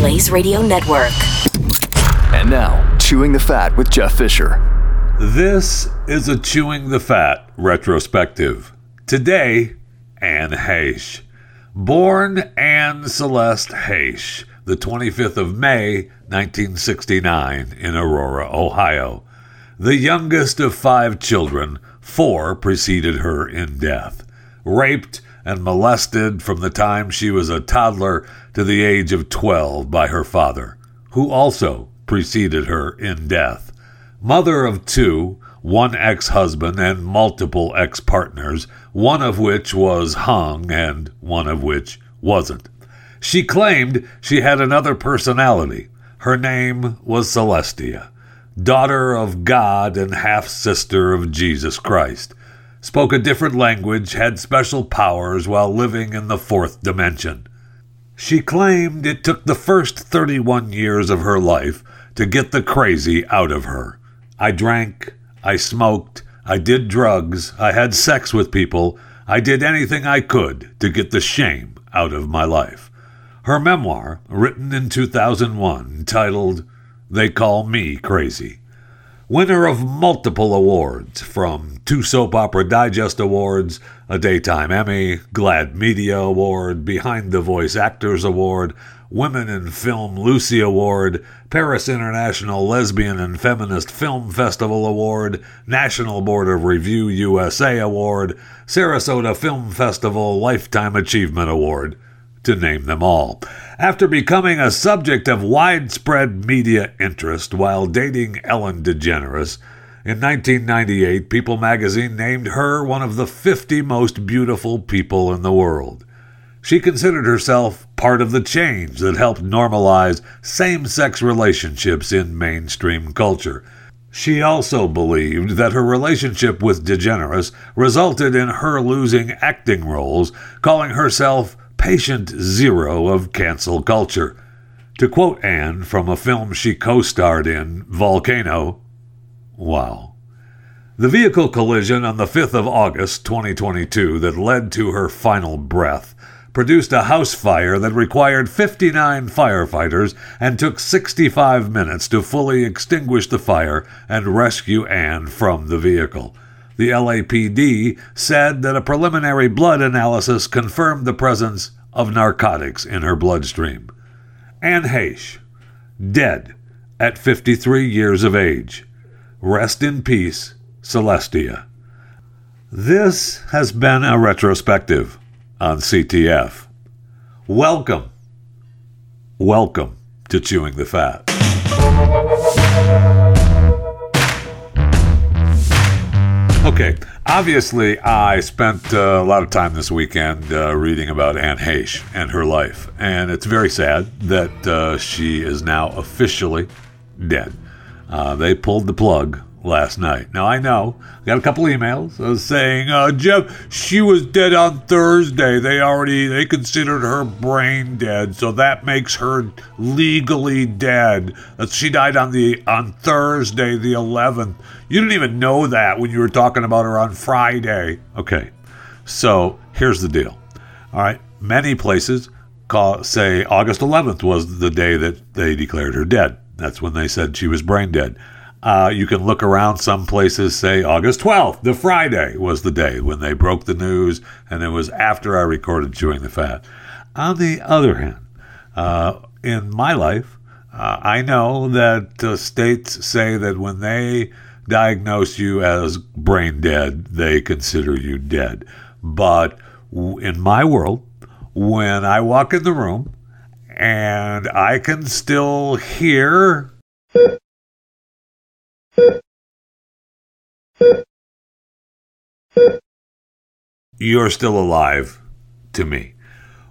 Blaze Radio Network. And now, Chewing the Fat with Jeff Fisher. This is a Chewing the Fat retrospective. Today, Anne Heche. Born Anne Celeste Heche, the 25th of May, 1969, in Aurora, Ohio. The youngest of five children, four preceded her in death. Raped and molested from the time she was a toddler to the age of 12 by her father, who also preceded her in death. Mother of two, one ex husband and multiple ex partners, one of which was hung and one of which wasn't. She claimed she had another personality. Her name was Celestia, daughter of God and half sister of Jesus Christ spoke a different language, had special powers while living in the fourth dimension. She claimed it took the first 31 years of her life to get the crazy out of her. I drank, I smoked, I did drugs, I had sex with people, I did anything I could to get the shame out of my life. Her memoir, written in 2001, titled They Call Me Crazy, winner of multiple awards from two Soap Opera Digest Awards, a Daytime Emmy, GLAAD Media Award, Behind the Voice Actors Award, Women in Film Lucy Award, Paris International Lesbian and Feminist Film Festival Award, National Board of Review USA Award, Sarasota Film Festival Lifetime Achievement Award to name them all. After becoming a subject of widespread media interest while dating Ellen DeGeneres, in 1998, People magazine named her one of the 50 most beautiful people in the world. She considered herself part of the change that helped normalize same sex relationships in mainstream culture. She also believed that her relationship with DeGeneres resulted in her losing acting roles, calling herself patient zero of cancel culture. To quote Anne from a film she co starred in, Volcano, wow. The vehicle collision on the 5th of August 2022 that led to her final breath produced a house fire that required 59 firefighters and took 65 minutes to fully extinguish the fire and rescue Anne from the vehicle. The LAPD said that a preliminary blood analysis confirmed the presence of narcotics in her bloodstream. Anne Heche, dead at 53 years of age. Rest in peace, Celestia. This has been a retrospective on CTF. Welcome, welcome to Chewing the Fat. Okay, obviously, I spent uh, a lot of time this weekend uh, reading about Anne Heche and her life, and it's very sad that uh, she is now officially dead. Uh, they pulled the plug last night. Now I know I got a couple emails saying, uh, "Jeff, she was dead on Thursday. They already they considered her brain dead, so that makes her legally dead. Uh, she died on the on Thursday, the 11th. You didn't even know that when you were talking about her on Friday. Okay, so here's the deal. All right, many places call say August 11th was the day that they declared her dead. That's when they said she was brain dead." Uh, you can look around some places, say August 12th, the Friday was the day when they broke the news, and it was after I recorded Chewing the Fat. On the other hand, uh, in my life, uh, I know that uh, states say that when they diagnose you as brain dead, they consider you dead. But in my world, when I walk in the room and I can still hear you're still alive to me.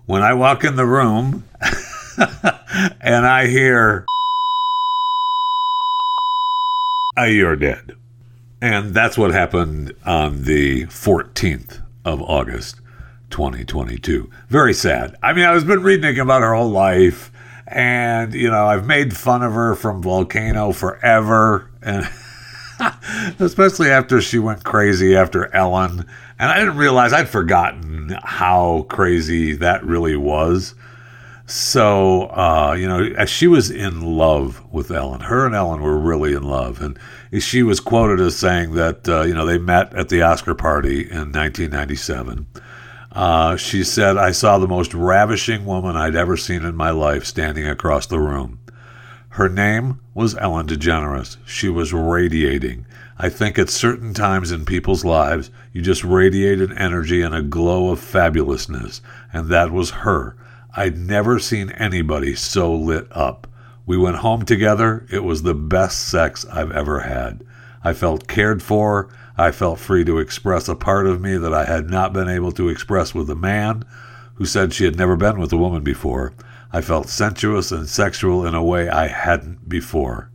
When I walk in the room and I hear, oh, you're dead. And that's what happened on the 14th of August, 2022. Very sad. I mean, I've been reading about her whole life, and, you know, I've made fun of her from Volcano forever. And. especially after she went crazy after Ellen. And I didn't realize I'd forgotten how crazy that really was. So, uh, you know, she was in love with Ellen. Her and Ellen were really in love. And she was quoted as saying that, uh, you know, they met at the Oscar party in 1997. Uh, she said, I saw the most ravishing woman I'd ever seen in my life standing across the room. Her name was Ellen DeGeneres. She was radiating. I think at certain times in people's lives, you just radiate an energy and a glow of fabulousness, and that was her. I'd never seen anybody so lit up. We went home together. It was the best sex I've ever had. I felt cared for. I felt free to express a part of me that I had not been able to express with a man who said she had never been with a woman before. I felt sensuous and sexual in a way I hadn't before.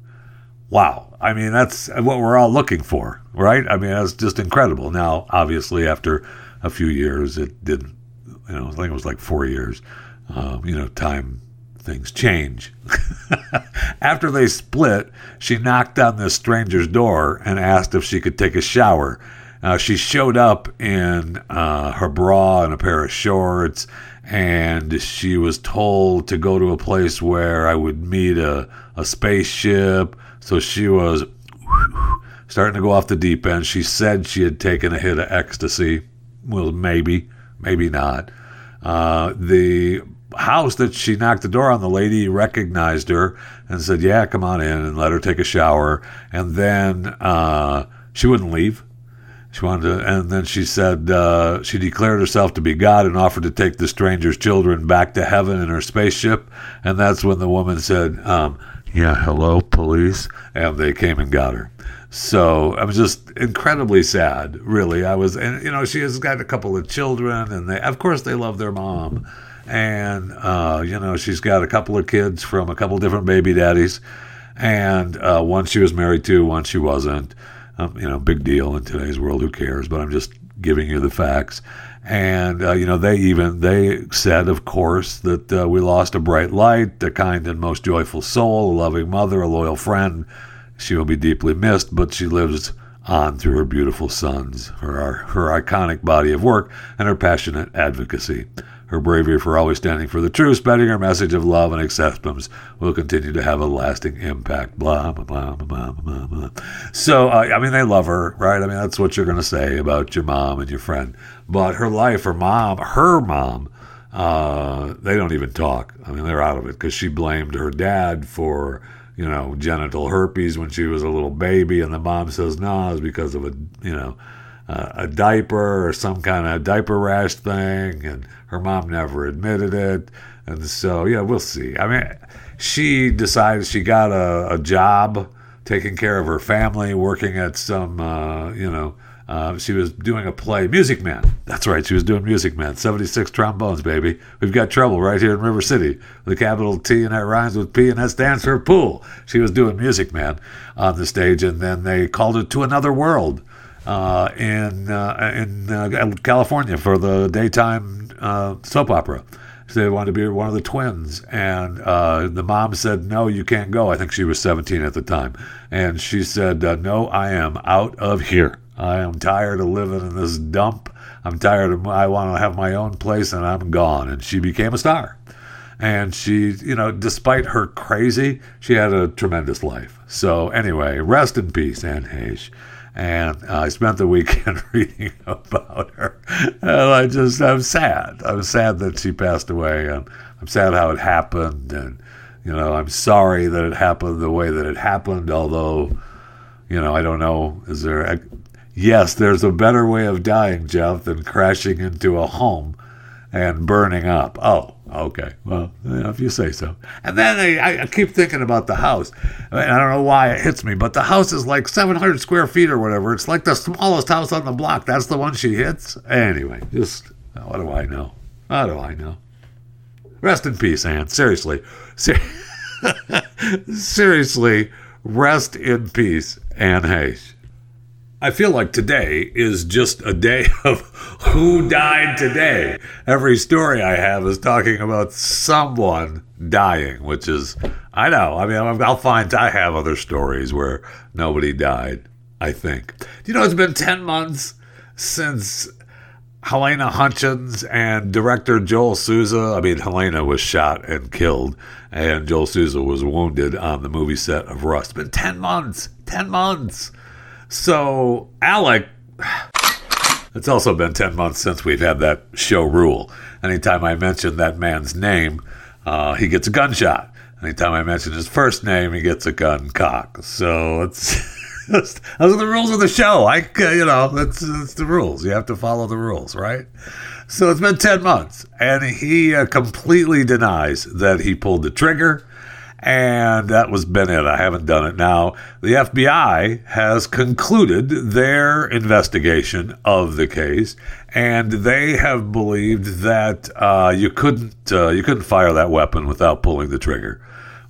Wow. I mean, that's what we're all looking for, right? I mean, that's just incredible. Now, obviously, after a few years, it didn't, you know, I think it was like four years um, you know, time things change. After they split, she knocked on this stranger's door and asked if she could take a shower. Uh, she showed up in uh, her bra and a pair of shorts, and she was told to go to a place where I would meet a, a spaceship. So she was starting to go off the deep end. She said she had taken a hit of ecstasy. Well, maybe, maybe not. Uh, the house that she knocked the door on, the lady recognized her and said, "Yeah, come on in," and let her take a shower. And then uh, she wouldn't leave. She wanted to, and then she said uh, she declared herself to be God and offered to take the stranger's children back to heaven in her spaceship. And that's when the woman said, um, "Yeah, hello, police," and they came and got her. So I was just incredibly sad, really. I was, and you know, she has got a couple of children, and they, of course, they love their mom and uh, you know she's got a couple of kids from a couple different baby daddies, and uh, one she was married to, one she wasn't. Um, you know, big deal in today's world. Who cares? But I'm just giving you the facts. And uh, you know, they even they said, of course, that uh, we lost a bright light, a kind and most joyful soul, a loving mother, a loyal friend. She will be deeply missed, but she lives on through her beautiful sons, her her iconic body of work, and her passionate advocacy. Her bravery for always standing for the truth, spreading her message of love and acceptance will continue to have a lasting impact. Blah, blah, blah, blah, blah, blah. So, uh, I mean, they love her, right? I mean, that's what you're going to say about your mom and your friend. But her life, her mom, her mom, uh, they don't even talk. I mean, they're out of it because she blamed her dad for, you know, genital herpes when she was a little baby. And the mom says, no, it's because of a, you know, uh, a diaper or some kind of diaper rash thing, and her mom never admitted it. And so, yeah, we'll see. I mean, she decided she got a, a job taking care of her family, working at some, uh, you know, uh, she was doing a play, Music Man. That's right, she was doing Music Man. 76 trombones, baby. We've got trouble right here in River City. The capital T and that rhymes with P and that stands for pool. She was doing Music Man on the stage, and then they called it To Another World uh, in uh, in uh, California for the daytime uh, soap opera. So they wanted to be one of the twins, and the mom said, "No, you can't go." I think she was 17 at the time, and she said, "No, I am out of here. I am tired of living in this dump. I'm tired of. I want to have my own place, and I'm gone." And she became a star. And she, you know, despite her crazy, she had a tremendous life. So anyway, rest in peace, Anne Heche and I spent the weekend reading about her. And I just, I'm sad. I'm sad that she passed away, and I'm sad how it happened. And you know, I'm sorry that it happened the way that it happened. Although, you know, I don't know. Is there? A, yes, there's a better way of dying, Jeff, than crashing into a home and burning up. Oh, okay. Well, if you say so. And then I, I, keep thinking about the house. I, mean, I don't know why it hits me, but the house is like 700 square feet or whatever. It's like the smallest house on the block. That's the one she hits. Anyway, just what do I know? How do I know? Rest in peace, Anne. Seriously. Ser- Seriously, rest in peace, Anne Heche. I feel like today is just a day of who died today. Every story I have is talking about someone dying, which is, I know. I mean, I'll find I have other stories where nobody died, I think. Do you know, it's been 10 months since Halyna Hutchins and director Joel Souza. I mean, Halyna was shot and killed, and Joel Souza was wounded on the movie set of Rust. It's been 10 months. 10 months. So, Alec, it's also been 10 months since we've had that show rule. Anytime I mention that man's name, uh, he gets a gunshot. Anytime I mention his first name, he gets a gun cock. So, it's. those are the rules of the show. I, you know, that's, that's the rules. You have to follow the rules, right? So it's been 10 months, and he uh, completely denies that he pulled the trigger, and that was been it. I haven't done it. Now, the FBI has concluded their investigation of the case, and they have believed that uh, you couldn't uh, you couldn't fire that weapon without pulling the trigger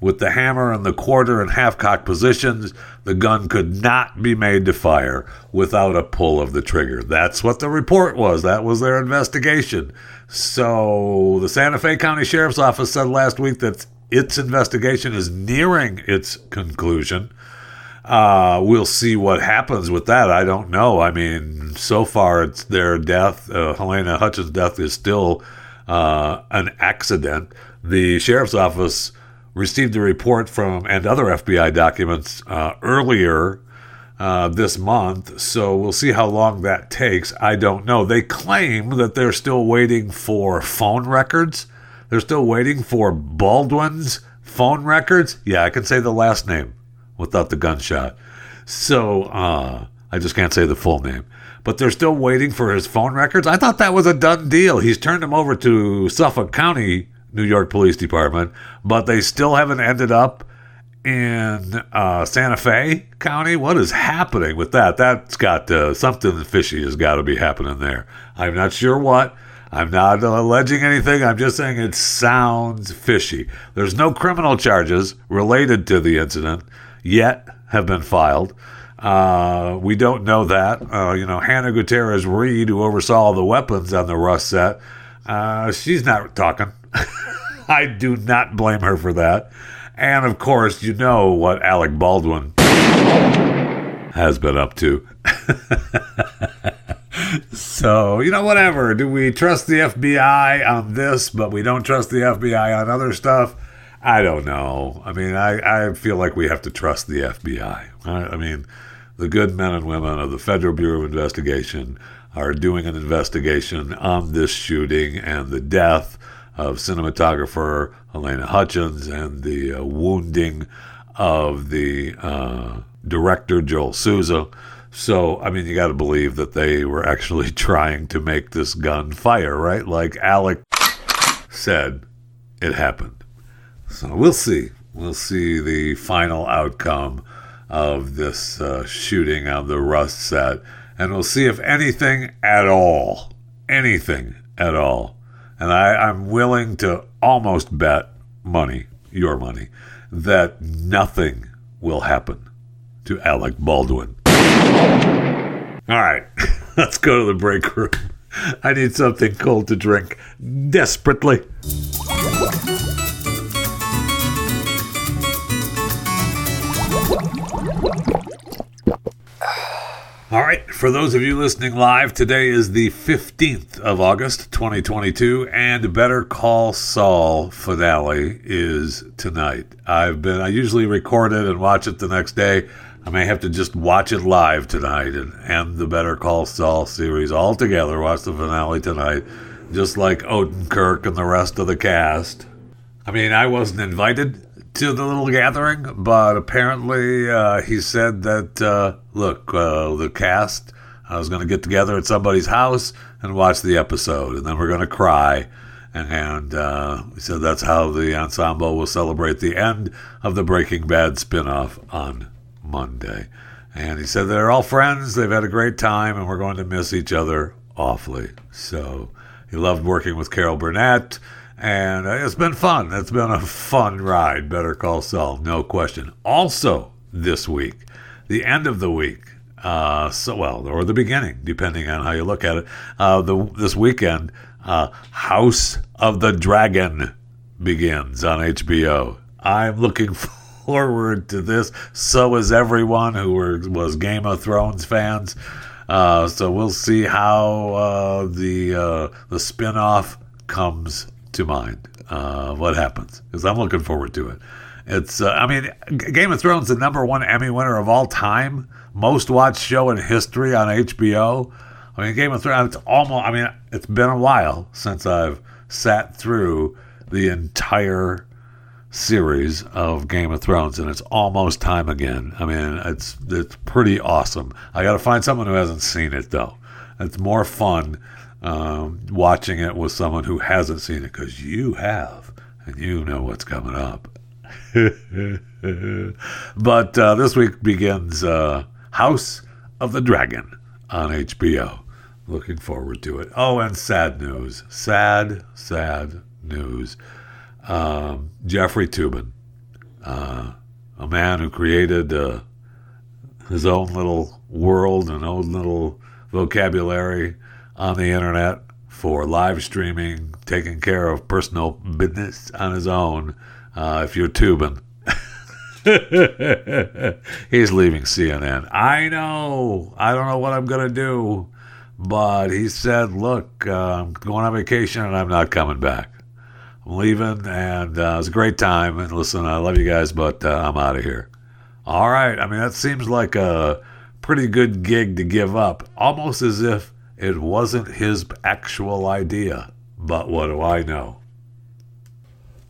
with the hammer in the quarter and half cock positions, the gun could not be made to fire without a pull of the trigger. That's what the report was. That was their investigation. So the Santa Fe County Sheriff's Office said last week that its investigation is nearing its conclusion. Uh, we'll see what happens with that. I don't know. I mean, so far it's their death. Uh, Halyna Hutchins' death is still uh, an accident. The sheriff's office received a report from and other FBI documents uh, earlier uh, this month, so we'll see how long that takes. I don't know. They claim that they're still waiting for phone records. They're still waiting for Baldwin's phone records. Yeah, I can say the last name without the gunshot. So uh, I just can't say the full name. But they're still waiting for his phone records. I thought that was a done deal. He's turned them over to Suffolk County New York Police Department, but they still haven't ended up in uh, Santa Fe County. What is happening with that? That's got uh, something fishy has got to be happening there. I'm not sure what. I'm not alleging anything. I'm just saying it sounds fishy. There's no criminal charges related to the incident yet have been filed. Uh, we don't know that. Uh, you know, Hannah Gutierrez Reed, who oversaw the weapons on the Rust set, uh, she's not talking. I do not blame her for that. And of course, you know what Alec Baldwin has been up to. so, you know, whatever. Do we trust the FBI on this, but we don't trust the FBI on other stuff? I don't know. I mean, I, I feel like we have to trust the FBI. I, I mean, the good men and women of the Federal Bureau of Investigation are doing an investigation on this shooting and the death of cinematographer Halyna Hutchins and the uh, wounding of the uh, director Joel Souza. So, I mean, you got to believe that they were actually trying to make this gun fire, right? Like Alec said, it happened. So we'll see. We'll see the final outcome of this uh, shooting on the Rust set, and we'll see if anything at all, anything at all, and I, I'm willing to almost bet money, your money, that nothing will happen to Alec Baldwin. All right, let's go to the break room. I need something cold to drink desperately. All right, for those of you listening live, today is the 15th of August, 2022, and Better Call Saul finale is tonight. I've been, I usually record it and watch it the next day. I may have to just watch it live tonight and end the Better Call Saul series altogether, watch the finale tonight, just like Odenkirk and the rest of the cast. I mean, I wasn't invited to the little gathering, but apparently uh, he said that, uh, look, uh, the cast, I was going to get together at somebody's house and watch the episode, and then we're going to cry. And uh, he said that's how the ensemble will celebrate the end of the Breaking Bad spinoff on Monday. And he said they're all friends, they've had a great time, and we're going to miss each other awfully. So he loved working with Carol Burnett and it's been fun. It's been a fun ride. Better Call Saul, no question. Also, this week, the end of the week, uh, so well, or the beginning, depending on how you look at it. Uh, the this weekend, uh, House of the Dragon begins on HBO. I'm looking forward to this. So is everyone who were, was Game of Thrones fans. Uh, so we'll see how uh, the uh, the spinoff comes to mind. Uh, what happens? Because I'm looking forward to it. It's uh, I mean, Game of Thrones, the number one Emmy winner of all time, most watched show in history on HBO. I mean, Game of Thrones. It's almost. I mean, it's been a while since I've sat through the entire series of Game of Thrones, and it's almost time again. I mean, it's it's pretty awesome. I got to find someone who hasn't seen it though. It's more fun um, watching it with someone who hasn't seen it because you have, and you know what's coming up. but uh, this week begins uh, House of the Dragon on HBO. Looking forward to it. Oh, and sad news. Sad, sad news um, Jeffrey Toobin, uh, a man who created uh, his own little world and own little vocabulary on the internet for live streaming, taking care of personal business on his own. Uh, if you're Toobin, he's leaving CNN. I know. I don't know what I'm going to do. But he said, look, uh, I'm going on vacation and I'm not coming back. Leaving, and uh, it was a great time. And listen, I love you guys, but uh, I'm out of here. All right. I mean, that seems like a pretty good gig to give up, almost as if it wasn't his actual idea. But what do I know?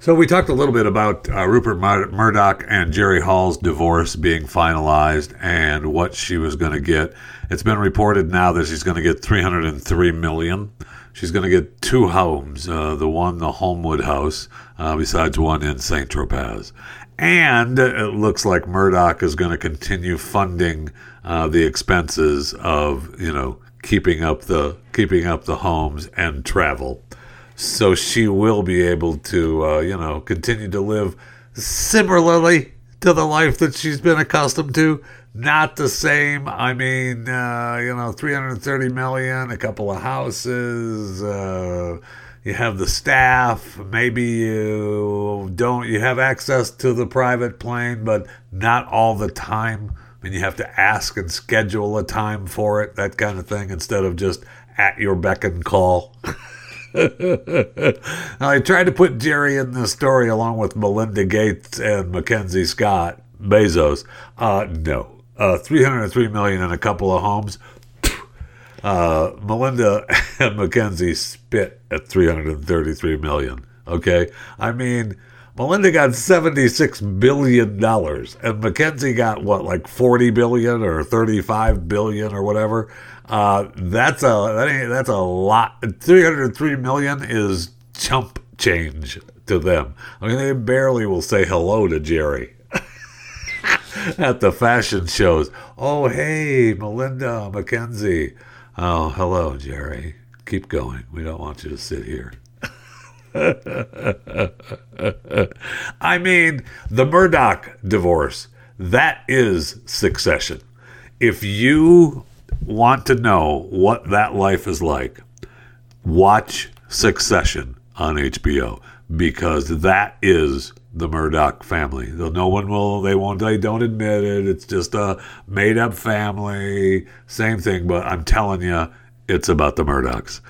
So we talked a little bit about uh, Rupert Mur- Murdoch and Jerry Hall's divorce being finalized and what she was going to get. It's been reported now that she's going to get 303 million. She's going to get two homes, uh, the one, the Homewood house, uh, besides one in St. Tropez. And it looks like Murdoch is going to continue funding uh, the expenses of, you know, keeping up the keeping up the homes and travel so she will be able to, uh, you know, continue to live similarly to the life that she's been accustomed to. Not the same. I mean, uh, you know, 330 million, a couple of houses. Uh, you have the staff. Maybe you don't. You have access to the private plane, but not all the time. I mean, you have to ask and schedule a time for it, that kind of thing, instead of just at your beck and call. I tried to put Jerry in the story along with Melinda Gates and Mackenzie Scott Bezos. Uh, no, uh, 303 million in a couple of homes. Uh, Melinda and Mackenzie spit at 333 million. Okay, I mean. Melinda got seventy-six billion dollars, and Mackenzie got what, like forty billion or thirty-five billion or whatever. Uh, that's a that that's a lot. Three hundred three million is chump change to them. I mean, they barely will say hello to Jerry at the fashion shows. Oh, hey, Melinda McKenzie. Oh, hello, Jerry. Keep going. We don't want you to sit here. I mean, the Murdoch divorce, that is succession. If you want to know what that life is like, watch Succession on HBO because that is the Murdoch family. No one will, they won't, they don't admit it. It's just a made up family, same thing, but I'm telling you, it's about the Murdochs.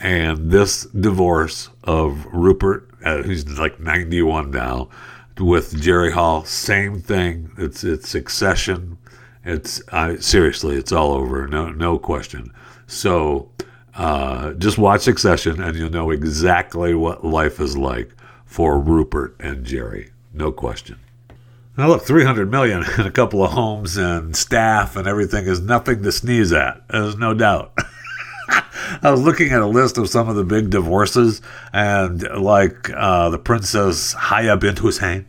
And this divorce of Rupert, uh, who's like 91 now, with Jerry Hall, same thing. It's it's Succession. It's I, seriously, it's all over. No no question. So uh, just watch Succession, and you'll know exactly what life is like for Rupert and Jerry. No question. Now look, 300 million and a couple of homes and staff and everything is nothing to sneeze at. There's no doubt. I was looking at a list of some of the big divorces, and like uh, the Princess Haya bint Hussein,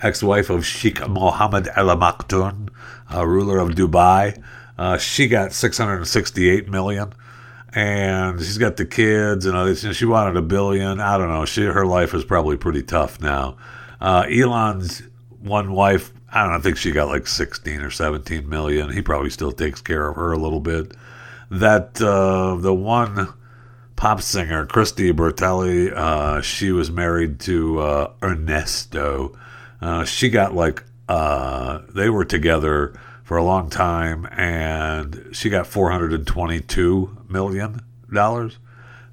ex-wife of Sheikh Mohammed Al Maktoum, uh, ruler of Dubai, uh, she got 668 million, and she's got the kids, and she wanted a billion. I don't know. She her life is probably pretty tough now. Uh, Elon's one wife, I don't know, I think she got like 16 or 17 million. He probably still takes care of her a little bit that uh, the one pop singer, Christy Bertelli, uh, she was married to uh, Ernesto. She got like, uh, they were together for a long time, and she got four hundred and twenty-two million dollars.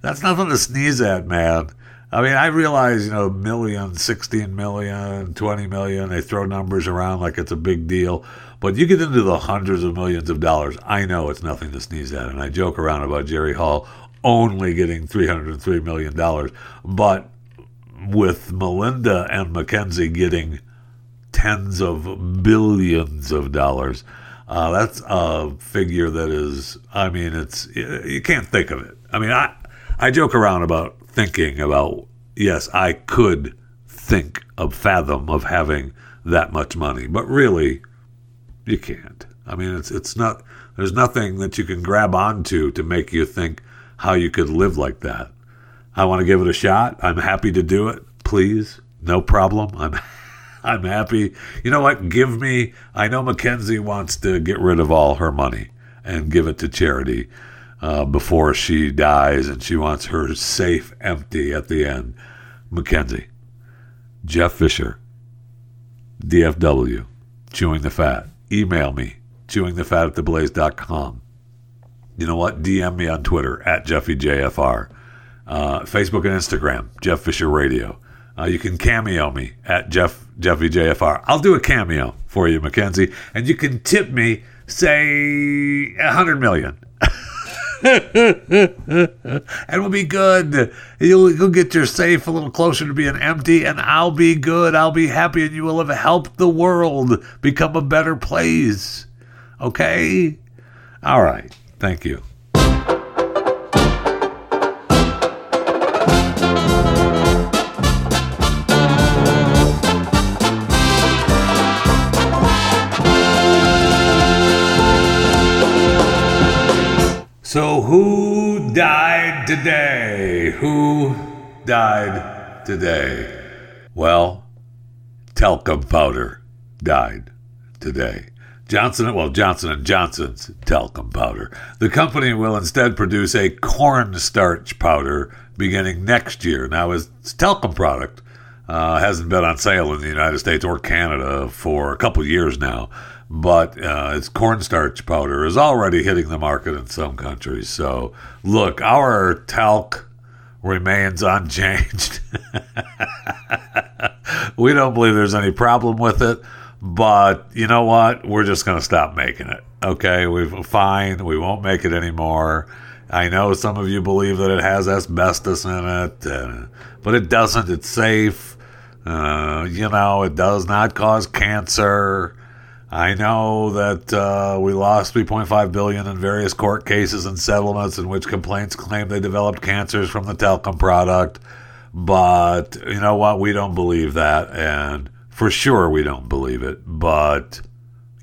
That's nothing to sneeze at, man. I mean, I realize, you know, million, 16 million, 20 million, they throw numbers around like it's a big deal. But you get into the hundreds of millions of dollars. I know it's nothing to sneeze at. And I joke around about Jerry Hall only getting $303 million. But with Melinda and Mackenzie getting tens of billions of dollars, uh, that's a figure that is, I mean, it's, you can't think of it. I mean, I, I joke around about thinking about, yes, I could think of fathom of having that much money, but really, you can't. I mean, it's it's not. There's nothing that you can grab onto to make you think how you could live like that. I want to give it a shot. I'm happy to do it. Please, no problem. I'm I'm happy. You know what? Give me. I know Mackenzie wants to get rid of all her money and give it to charity uh, before she dies, and she wants her safe empty at the end. Mackenzie, Jeff Fisher, DFW, chewing the fat. Email me, chewingthefat at theblaze.com. You know what? DM me on Twitter at JeffyJFR. Uh, Facebook and Instagram, Jeff Fisher Radio. Uh, you can cameo me at Jeff Jeffy JFR. I'll do a cameo for you, Mackenzie, and you can tip me, say, a hundred million. and we'll be good. You'll, you'll get your safe a little closer to being empty, and I'll be good. I'll be happy, and you will have helped the world become a better place. Okay? All right. Thank you. So, who died today? Who died today? Well, talcum powder died today. Johnson, well, Johnson and Johnson's talcum powder. The company will instead produce a cornstarch powder beginning next year. Now, its talcum product uh, hasn't been on sale in the United States or Canada for a couple years now but uh, its cornstarch powder is already hitting the market in some countries. So, look, our talc remains unchanged. we don't believe there's any problem with it, but you know what? We're just going to stop making it. Okay, we've fine. We won't make it anymore. I know some of you believe that it has asbestos in it, uh, but it doesn't. It's safe. Uh, you know, it does not cause cancer. I know that uh, we lost 3.5 billion in various court cases and settlements in which complaints claim they developed cancers from the talcum product, but you know what? We don't believe that, and for sure we don't believe it. But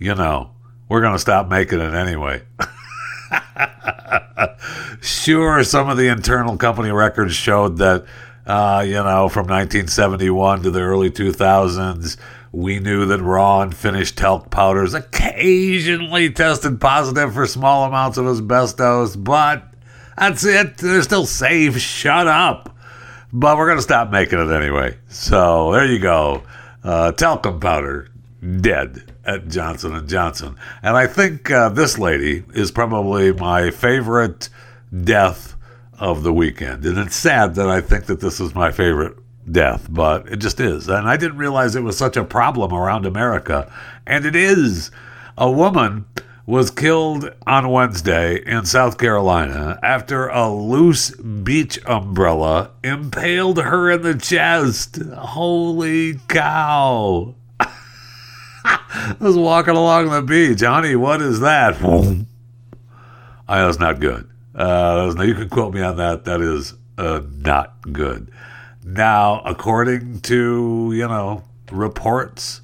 you know, we're gonna stop making it anyway. sure, some of the internal company records showed that, uh, you know, from 1971 to the early 2000s we knew that raw and finished talc powders occasionally tested positive for small amounts of asbestos, but that's it. They're still safe. Shut up. But we're going to stop making it anyway. So there you go. Uh, talcum powder dead at Johnson Johnson. And I think uh, this lady is probably my favorite death of the weekend. And it's sad that I think that this is my favorite death, but it just is. And I didn't realize it was such a problem around America. And it is. A woman was killed on Wednesday in South Carolina after a loose beach umbrella impaled her in the chest. Holy cow. I was walking along the beach. Honey, what is that? I was not good. Uh, you can quote me on that. That is uh, not good. Now, according to you know reports,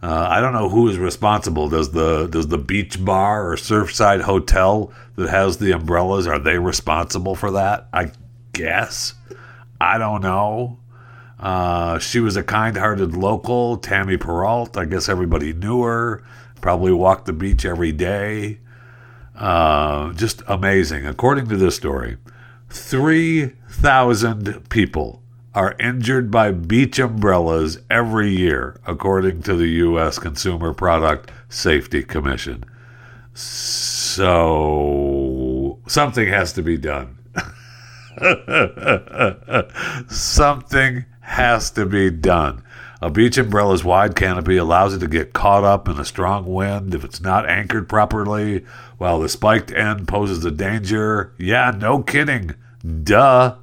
uh, I don't know who is responsible. Does the does the beach bar or Surfside Hotel that has the umbrellas are they responsible for that? I guess. I don't know. Uh, she was a kind-hearted local, Tammy Perreault. I guess everybody knew her. Probably walked the beach every day. Uh, just amazing. According to this story, three thousand people are injured by beach umbrellas every year, according to the U.S. Consumer Product Safety Commission. So something has to be done. something has to be done. A beach umbrella's wide canopy allows it to get caught up in a strong wind if it's not anchored properly, while the spiked end poses a danger. Yeah, no kidding. Duh.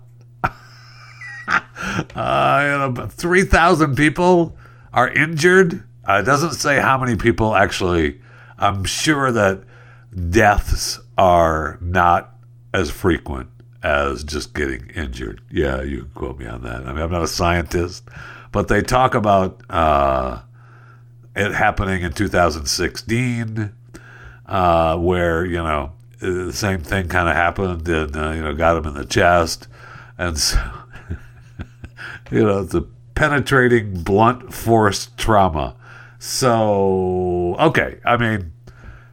Uh, you know, 3,000 people are injured. Uh, it doesn't say how many people actually. I'm sure that deaths are not as frequent as just getting injured. Yeah, you can quote me on that. I mean, I'm not a scientist, but they talk about uh, it happening in 2016, uh, where you know the same thing kind of happened, and uh, you know got him in the chest, and so you know the penetrating blunt force trauma. So okay, I mean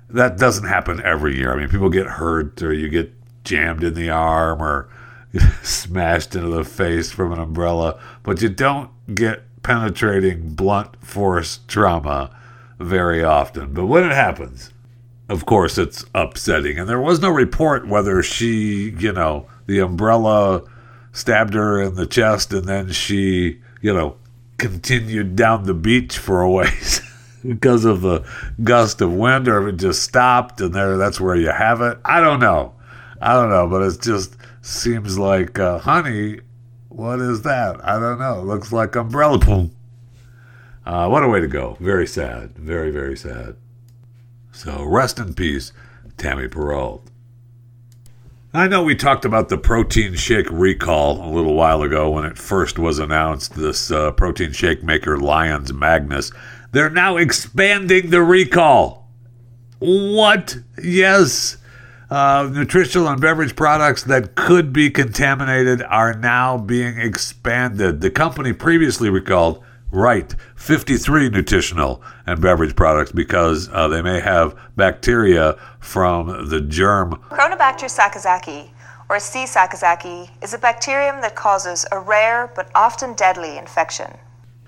that doesn't happen every year. I mean people get hurt or you get jammed in the arm or smashed into the face from an umbrella, but you don't get penetrating blunt force trauma very often. But when it happens, of course, it's upsetting. And there was no report whether she, you know, the umbrella stabbed her in the chest and then she, you know, continued down the beach for a ways because of the gust of wind or if it just stopped and there that's where you have it. I don't know. I don't know, but it just seems like, uh, honey, what is that? I don't know. It looks like umbrella. Boom. Uh, what a way to go. Very sad. Very, very sad. So rest in peace, Tammy Perreault. I know we talked about the protein shake recall a little while ago when it first was announced, this uh, protein shake maker Lyons Magnus. They're now expanding the recall. What? Yes. Uh, nutritional and beverage products that could be contaminated are now being expanded. The company previously recalled Right, 53 nutritional and beverage products because uh, they may have bacteria from the germ. Cronobacter sakazakii, or C. sakazakii, is a bacterium that causes a rare but often deadly infection.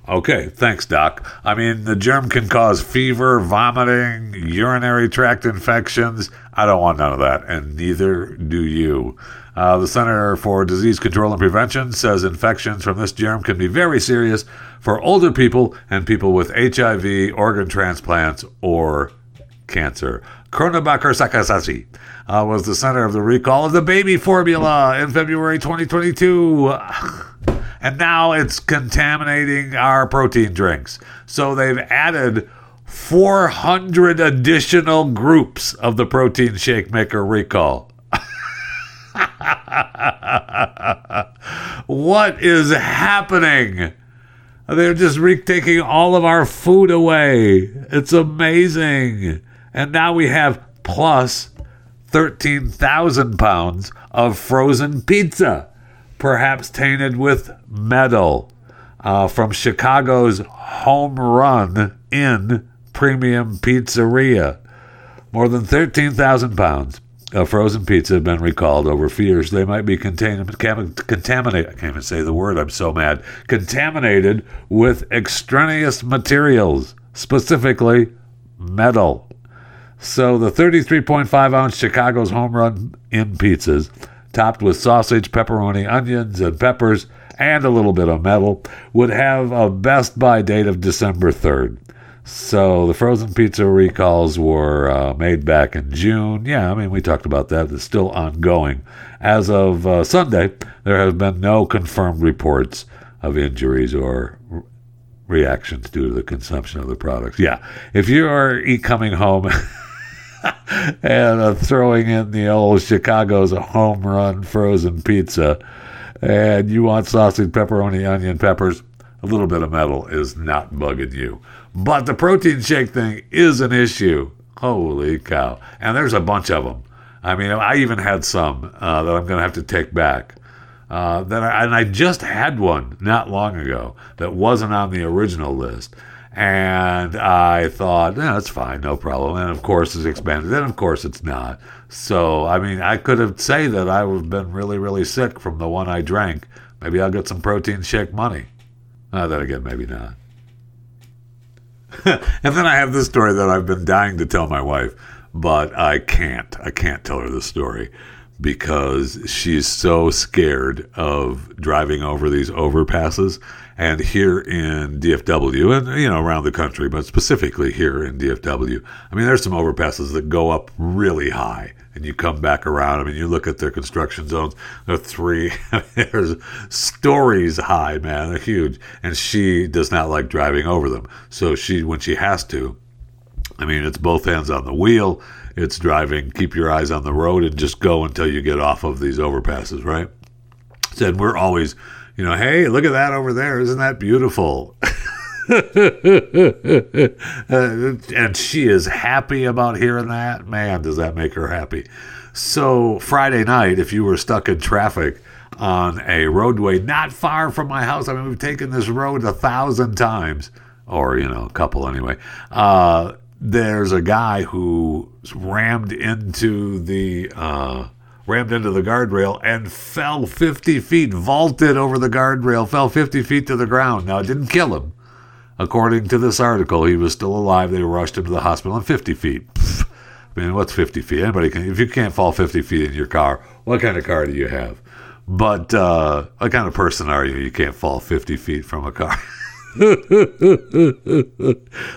Okay, thanks, Doc. I mean, the germ can cause fever, vomiting, urinary tract infections. I don't want none of that, and neither do you. Uh, the Center for Disease Control and Prevention says infections from this germ can be very serious for older people and people with HIV, organ transplants, or cancer. Cronobacter sakazakii uh, was the center of the recall of the baby formula in February 2022. And now it's contaminating our protein drinks. So they've added 400 additional groups of the protein shake maker recall. what is happening? They're just re- taking all of our food away. It's amazing. And now we have plus 13,000 pounds of frozen pizza, perhaps tainted with metal, uh, from Chicago's Home Run Inn Premium Pizzeria. More than 13,000 pounds of frozen pizza have been recalled over fears they might be contaminated. I can't even say the word, I'm so mad. Contaminated with extraneous materials, specifically metal. So the 33.5 ounce Chicago's Home Run Inn pizzas, topped with sausage, pepperoni, onions, and peppers, and a little bit of metal, would have a best by date of December 3rd. So the frozen pizza recalls were uh, made back in June. Yeah, I mean, we talked about that. It's still ongoing. As of uh, Sunday, there have been no confirmed reports of injuries or re- reactions due to the consumption of the products. Yeah, if you are coming home and uh, throwing in the old Chicago's home run frozen pizza, and you want sausage, pepperoni, onion, peppers, a little bit of metal is not bugging you. But the protein shake thing is an issue. Holy cow. And there's a bunch of them. I mean, I even had some uh, that I'm going to have to take back. Uh, that I, and I just had one not long ago that wasn't on the original list. And I thought, yeah, that's fine, no problem. And of course, it's expanded. And of course, it's not. So, I mean, I could have say that I have been really, really sick from the one I drank, Maybe I'll get some protein shake money. Uh, then again, maybe not. and then I have this story that I've been dying to tell my wife, but I can't. I can't tell her the story because she's so scared of driving over these overpasses. And here in DFW, and you know around the country, but specifically here in DFW, I mean, there's some overpasses that go up really high, and you come back around. I mean, you look at their construction zones; they're three, there's stories high, man. They're huge, and she does not like driving over them. So she, when she has to, I mean, it's both hands on the wheel. It's driving, keep your eyes on the road, and just go until you get off of these overpasses, right? Said we're always, you know, hey, look at that over there. Isn't that beautiful? And she is happy about hearing that. Man, does that make her happy. So, Friday night, if you were stuck in traffic on a roadway not far from my house, I mean, we've taken this road a thousand times, or, you know, a couple anyway. Uh, there's a guy who rammed into the uh, rammed into the guardrail and fell 50 feet, vaulted over the guardrail, fell 50 feet to the ground. Now it didn't kill him. According to this article, he was still alive. They rushed him to the hospital in 50 feet. I mean, what's 50 feet? Anybody can. If you can't fall 50 feet in your car, what kind of car do you have? But uh, what kind of person are you? You can't fall 50 feet from a car.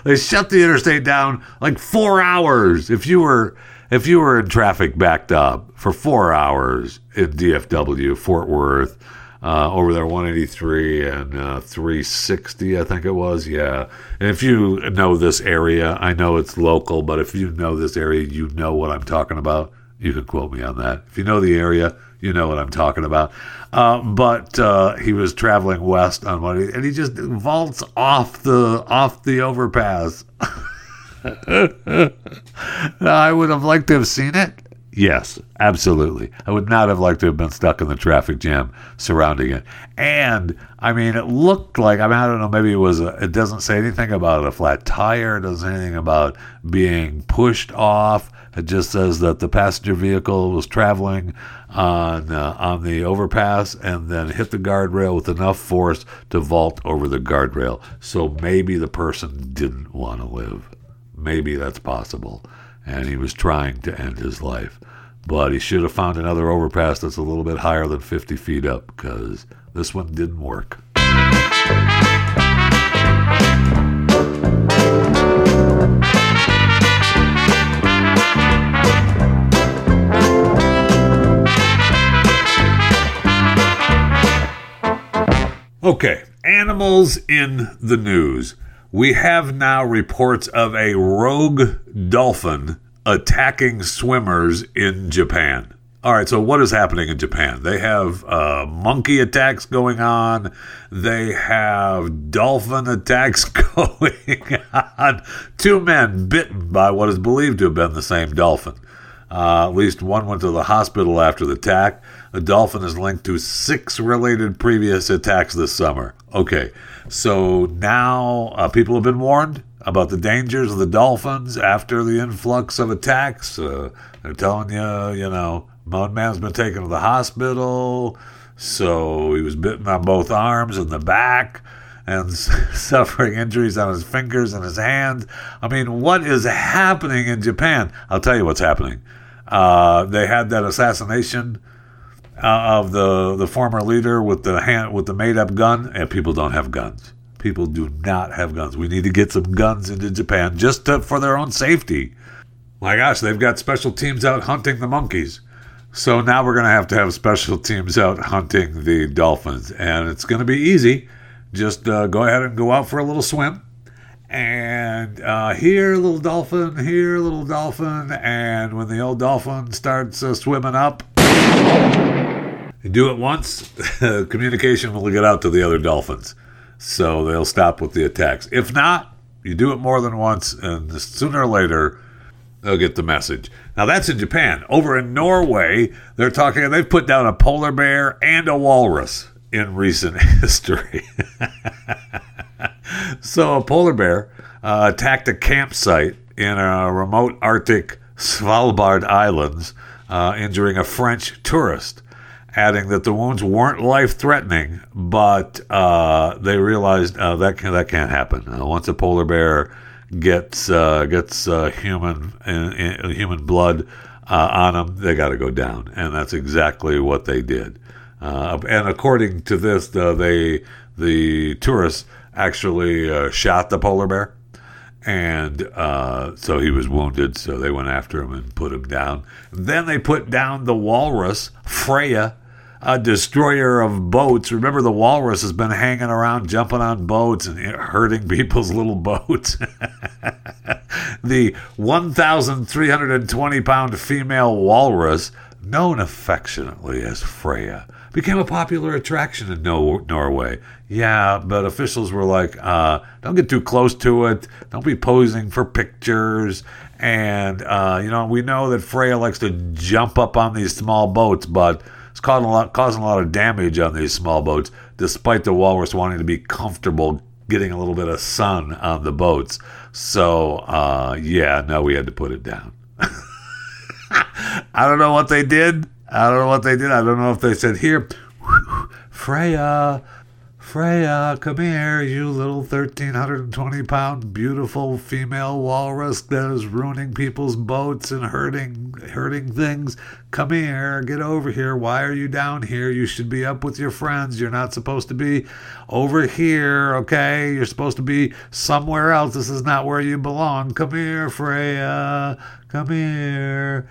they shut the interstate down like four hours. If you were if you were in traffic backed up for four hours in DFW, Fort Worth, uh, over there 183 and uh, 360, I think it was. Yeah. And if you know this area, I know it's local, but if you know this area, you know what I'm talking about. You can quote me on that. If you know the area, you know what I'm talking about. Uh, but uh, he was traveling west on one, and he just vaults off the off the overpass. I would have liked to have seen it. Yes, absolutely. I would not have liked to have been stuck in the traffic jam surrounding it. And I mean, it looked like I mean, I don't know. Maybe it was. A, it doesn't say anything about a flat tire. It doesn't say anything about being pushed off. It just says that the passenger vehicle was traveling on uh, on the overpass and then hit the guardrail with enough force to vault over the guardrail. So maybe the person didn't want to live. Maybe that's possible, and he was trying to end his life. But he should have found another overpass that's a little bit higher than 50 feet up because this one didn't work. Okay, animals in the news. We have now reports of a rogue dolphin attacking swimmers in Japan. All right, so what is happening in Japan? They have uh, monkey attacks going on. They have dolphin attacks going on. Two men bitten by what is believed to have been the same dolphin. Uh, at least one went to the hospital after the attack. The dolphin is linked to six related previous attacks this summer. Okay, so now uh, people have been warned about the dangers of the dolphins after the influx of attacks. Uh, they're telling you, you know, one man's been taken to the hospital, so he was bitten on both arms and the back and suffering injuries on his fingers and his hands. I mean, what is happening in Japan? I'll tell you what's happening. Uh, they had that assassination uh, of the the former leader with the hand with the made up gun, and people don't have guns. People do not have guns. We need to get some guns into Japan just to, for their own safety. My gosh, they've got special teams out hunting the monkeys. So now we're going to have to have special teams out hunting the dolphins, and it's going to be easy. Just uh, go ahead and go out for a little swim and uh, here, little dolphin, here, little dolphin, and when the old dolphin starts uh, swimming up, you do it once, communication will get out to the other dolphins, so they'll stop with the attacks. If not, you do it more than once, and sooner or later, they'll get the message. Now that's in Japan. Over in Norway, they're talking. They've put down a polar bear and a walrus in recent history. so a polar bear uh, attacked a campsite in a remote Arctic Svalbard Islands, uh, injuring a French tourist. Adding that the wounds weren't life threatening, but uh, they realized uh, that can, that can't happen. Uh, once a polar bear gets uh, gets uh, human in, in, human blood uh, on them, they got to go down, and that's exactly what they did. and according to this, the, they the tourists actually shot the polar bear and uh, so he was wounded. So they went after him and put him down. Then they put down the walrus, Freya, a destroyer of boats. Remember, the walrus has been hanging around, jumping on boats and hurting people's little boats. the 1,320 pound female walrus, known affectionately as Freya, became a popular attraction in no- Norway. Yeah, but officials were like, uh, don't get too close to it. Don't be posing for pictures. And, uh, you know, we know that Freya likes to jump up on these small boats, but causing a, lot, causing a lot of damage on these small boats, despite the walrus wanting to be comfortable getting a little bit of sun on the boats. So, uh, yeah, no, we had to put it down. I don't know what they did. I don't know what they did. I don't know if they said, Here, Freya, Freya, come here, you little 1,320 pound beautiful female walrus that is ruining people's boats and hurting, hurting things. Come here, get over here. Why are you down here? You should be up with your friends. You're not supposed to be over here, okay? You're supposed to be somewhere else. This is not where you belong. Come here, Freya. Come here.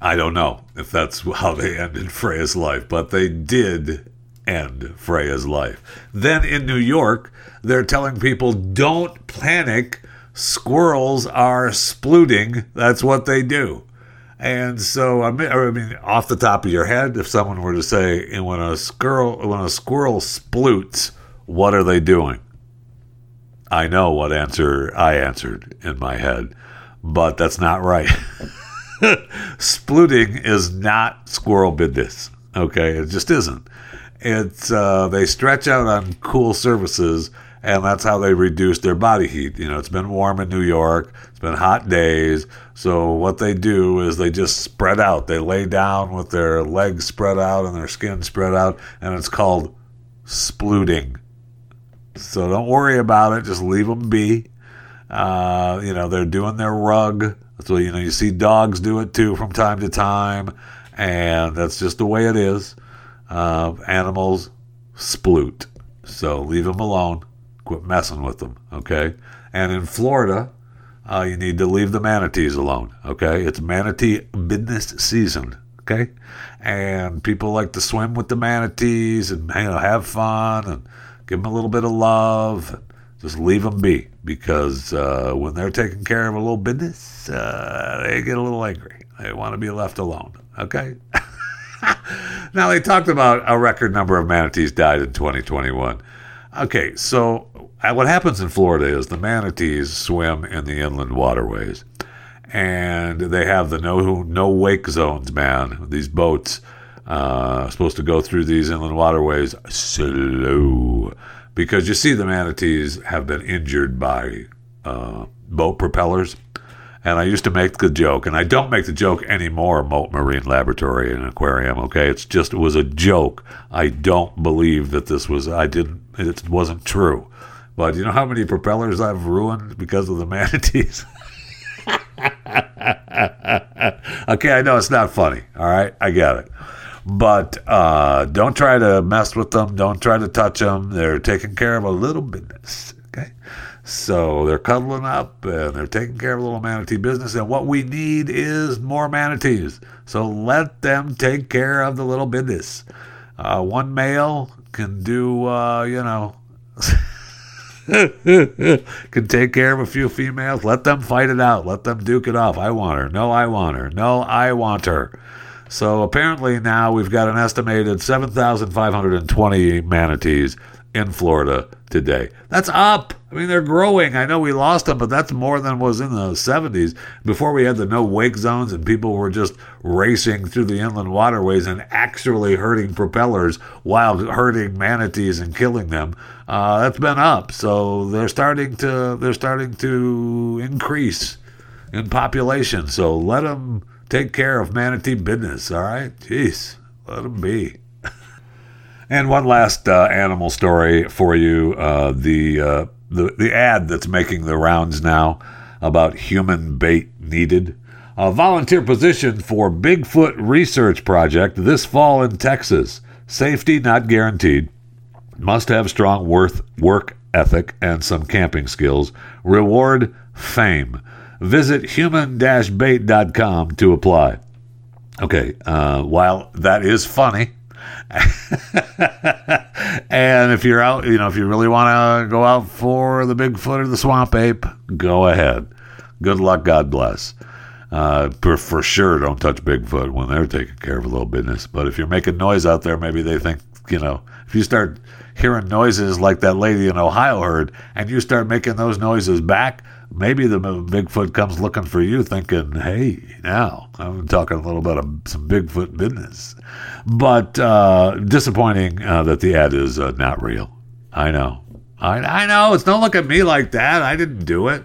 I don't know if that's how they ended Freya's life, but they did end Freya's life. Then in New York, they're telling people don't panic. Squirrels are splooting. That's what they do. And so, I mean, I mean, off the top of your head, if someone were to say, and when a squirrel, when a squirrel sploots, what are they doing? I know what answer I answered in my head, but that's not right. Splooting is not squirrel business. Okay, it just isn't. It's uh, they stretch out on cool surfaces, and that's how they reduce their body heat. You know, it's been warm in New York. It's been hot days. So what they do is they just spread out. They lay down with their legs spread out and their skin spread out, and it's called splooting. So don't worry about it. Just leave them be. Uh, you know, they're doing their rug. So, you know, you see dogs do it too from time to time, and that's just the way it is. Uh, animals sploot. So leave them alone. Quit messing with them, okay? And in Florida, uh, you need to leave the manatees alone, okay? It's manatee business season, okay? And people like to swim with the manatees and you know, have fun and give them a little bit of love and just leave them be because uh, when they're taking care of a little business, uh, they get a little angry. They want to be left alone. Okay. now they talked about a record number of manatees died in 2021. Okay, so what happens in Florida is the manatees swim in the inland waterways, and they have the no no wake zones. Man, these boats uh, supposed to go through these inland waterways slow because you see the manatees have been injured by uh, boat propellers. And I used to make the joke, and I don't make the joke anymore, Mote Marine Laboratory and Aquarium, okay? It's just, it was a joke. I don't believe that this was, I didn't, it wasn't true. But you know how many propellers I've ruined because of the manatees? okay, I know it's not funny, all right? I get it. But uh, don't try to mess with them. Don't try to touch them. They're taking care of a little business. Okay. So they're cuddling up and they're taking care of a little manatee business. And what we need is more manatees. So let them take care of the little business. Uh, one male can do, uh, you know, can take care of a few females. Let them fight it out. Let them duke it off. I want her. No, I want her. No, I want her. So apparently now we've got an estimated 7,520 manatees in Florida today. That's up. I mean, they're growing. I know we lost them, but that's more than was in the 70s before we had the no wake zones and people were just racing through the inland waterways and actually hurting propellers while hurting manatees and killing them. Uh, that's been up. So they're starting to they're starting to increase in population. So let them take care of manatee business, all right? Jeez. Let them be. And one last uh, animal story for you: uh, the uh, the the ad that's making the rounds now about human bait needed. A volunteer position for Bigfoot research project this fall in Texas. Safety not guaranteed. Must have strong worth work ethic and some camping skills. Reward fame. Visit human-bait.com to apply. Okay, uh, while that is funny, and if you're out, you know, if you really want to go out for the Bigfoot or the swamp ape, go ahead. Good luck. God bless. Uh, for, for sure, don't touch Bigfoot when they're taking care of a little business. But if you're making noise out there, maybe they think, you know, if you start hearing noises like that lady in Ohio heard, and you start making those noises back, maybe the Bigfoot comes looking for you, thinking, "Hey, now I'm talking a little bit of some Bigfoot business." But uh, disappointing uh, that the ad is uh, not real. I know, I, I know. It's don't look at me like that. I didn't do it.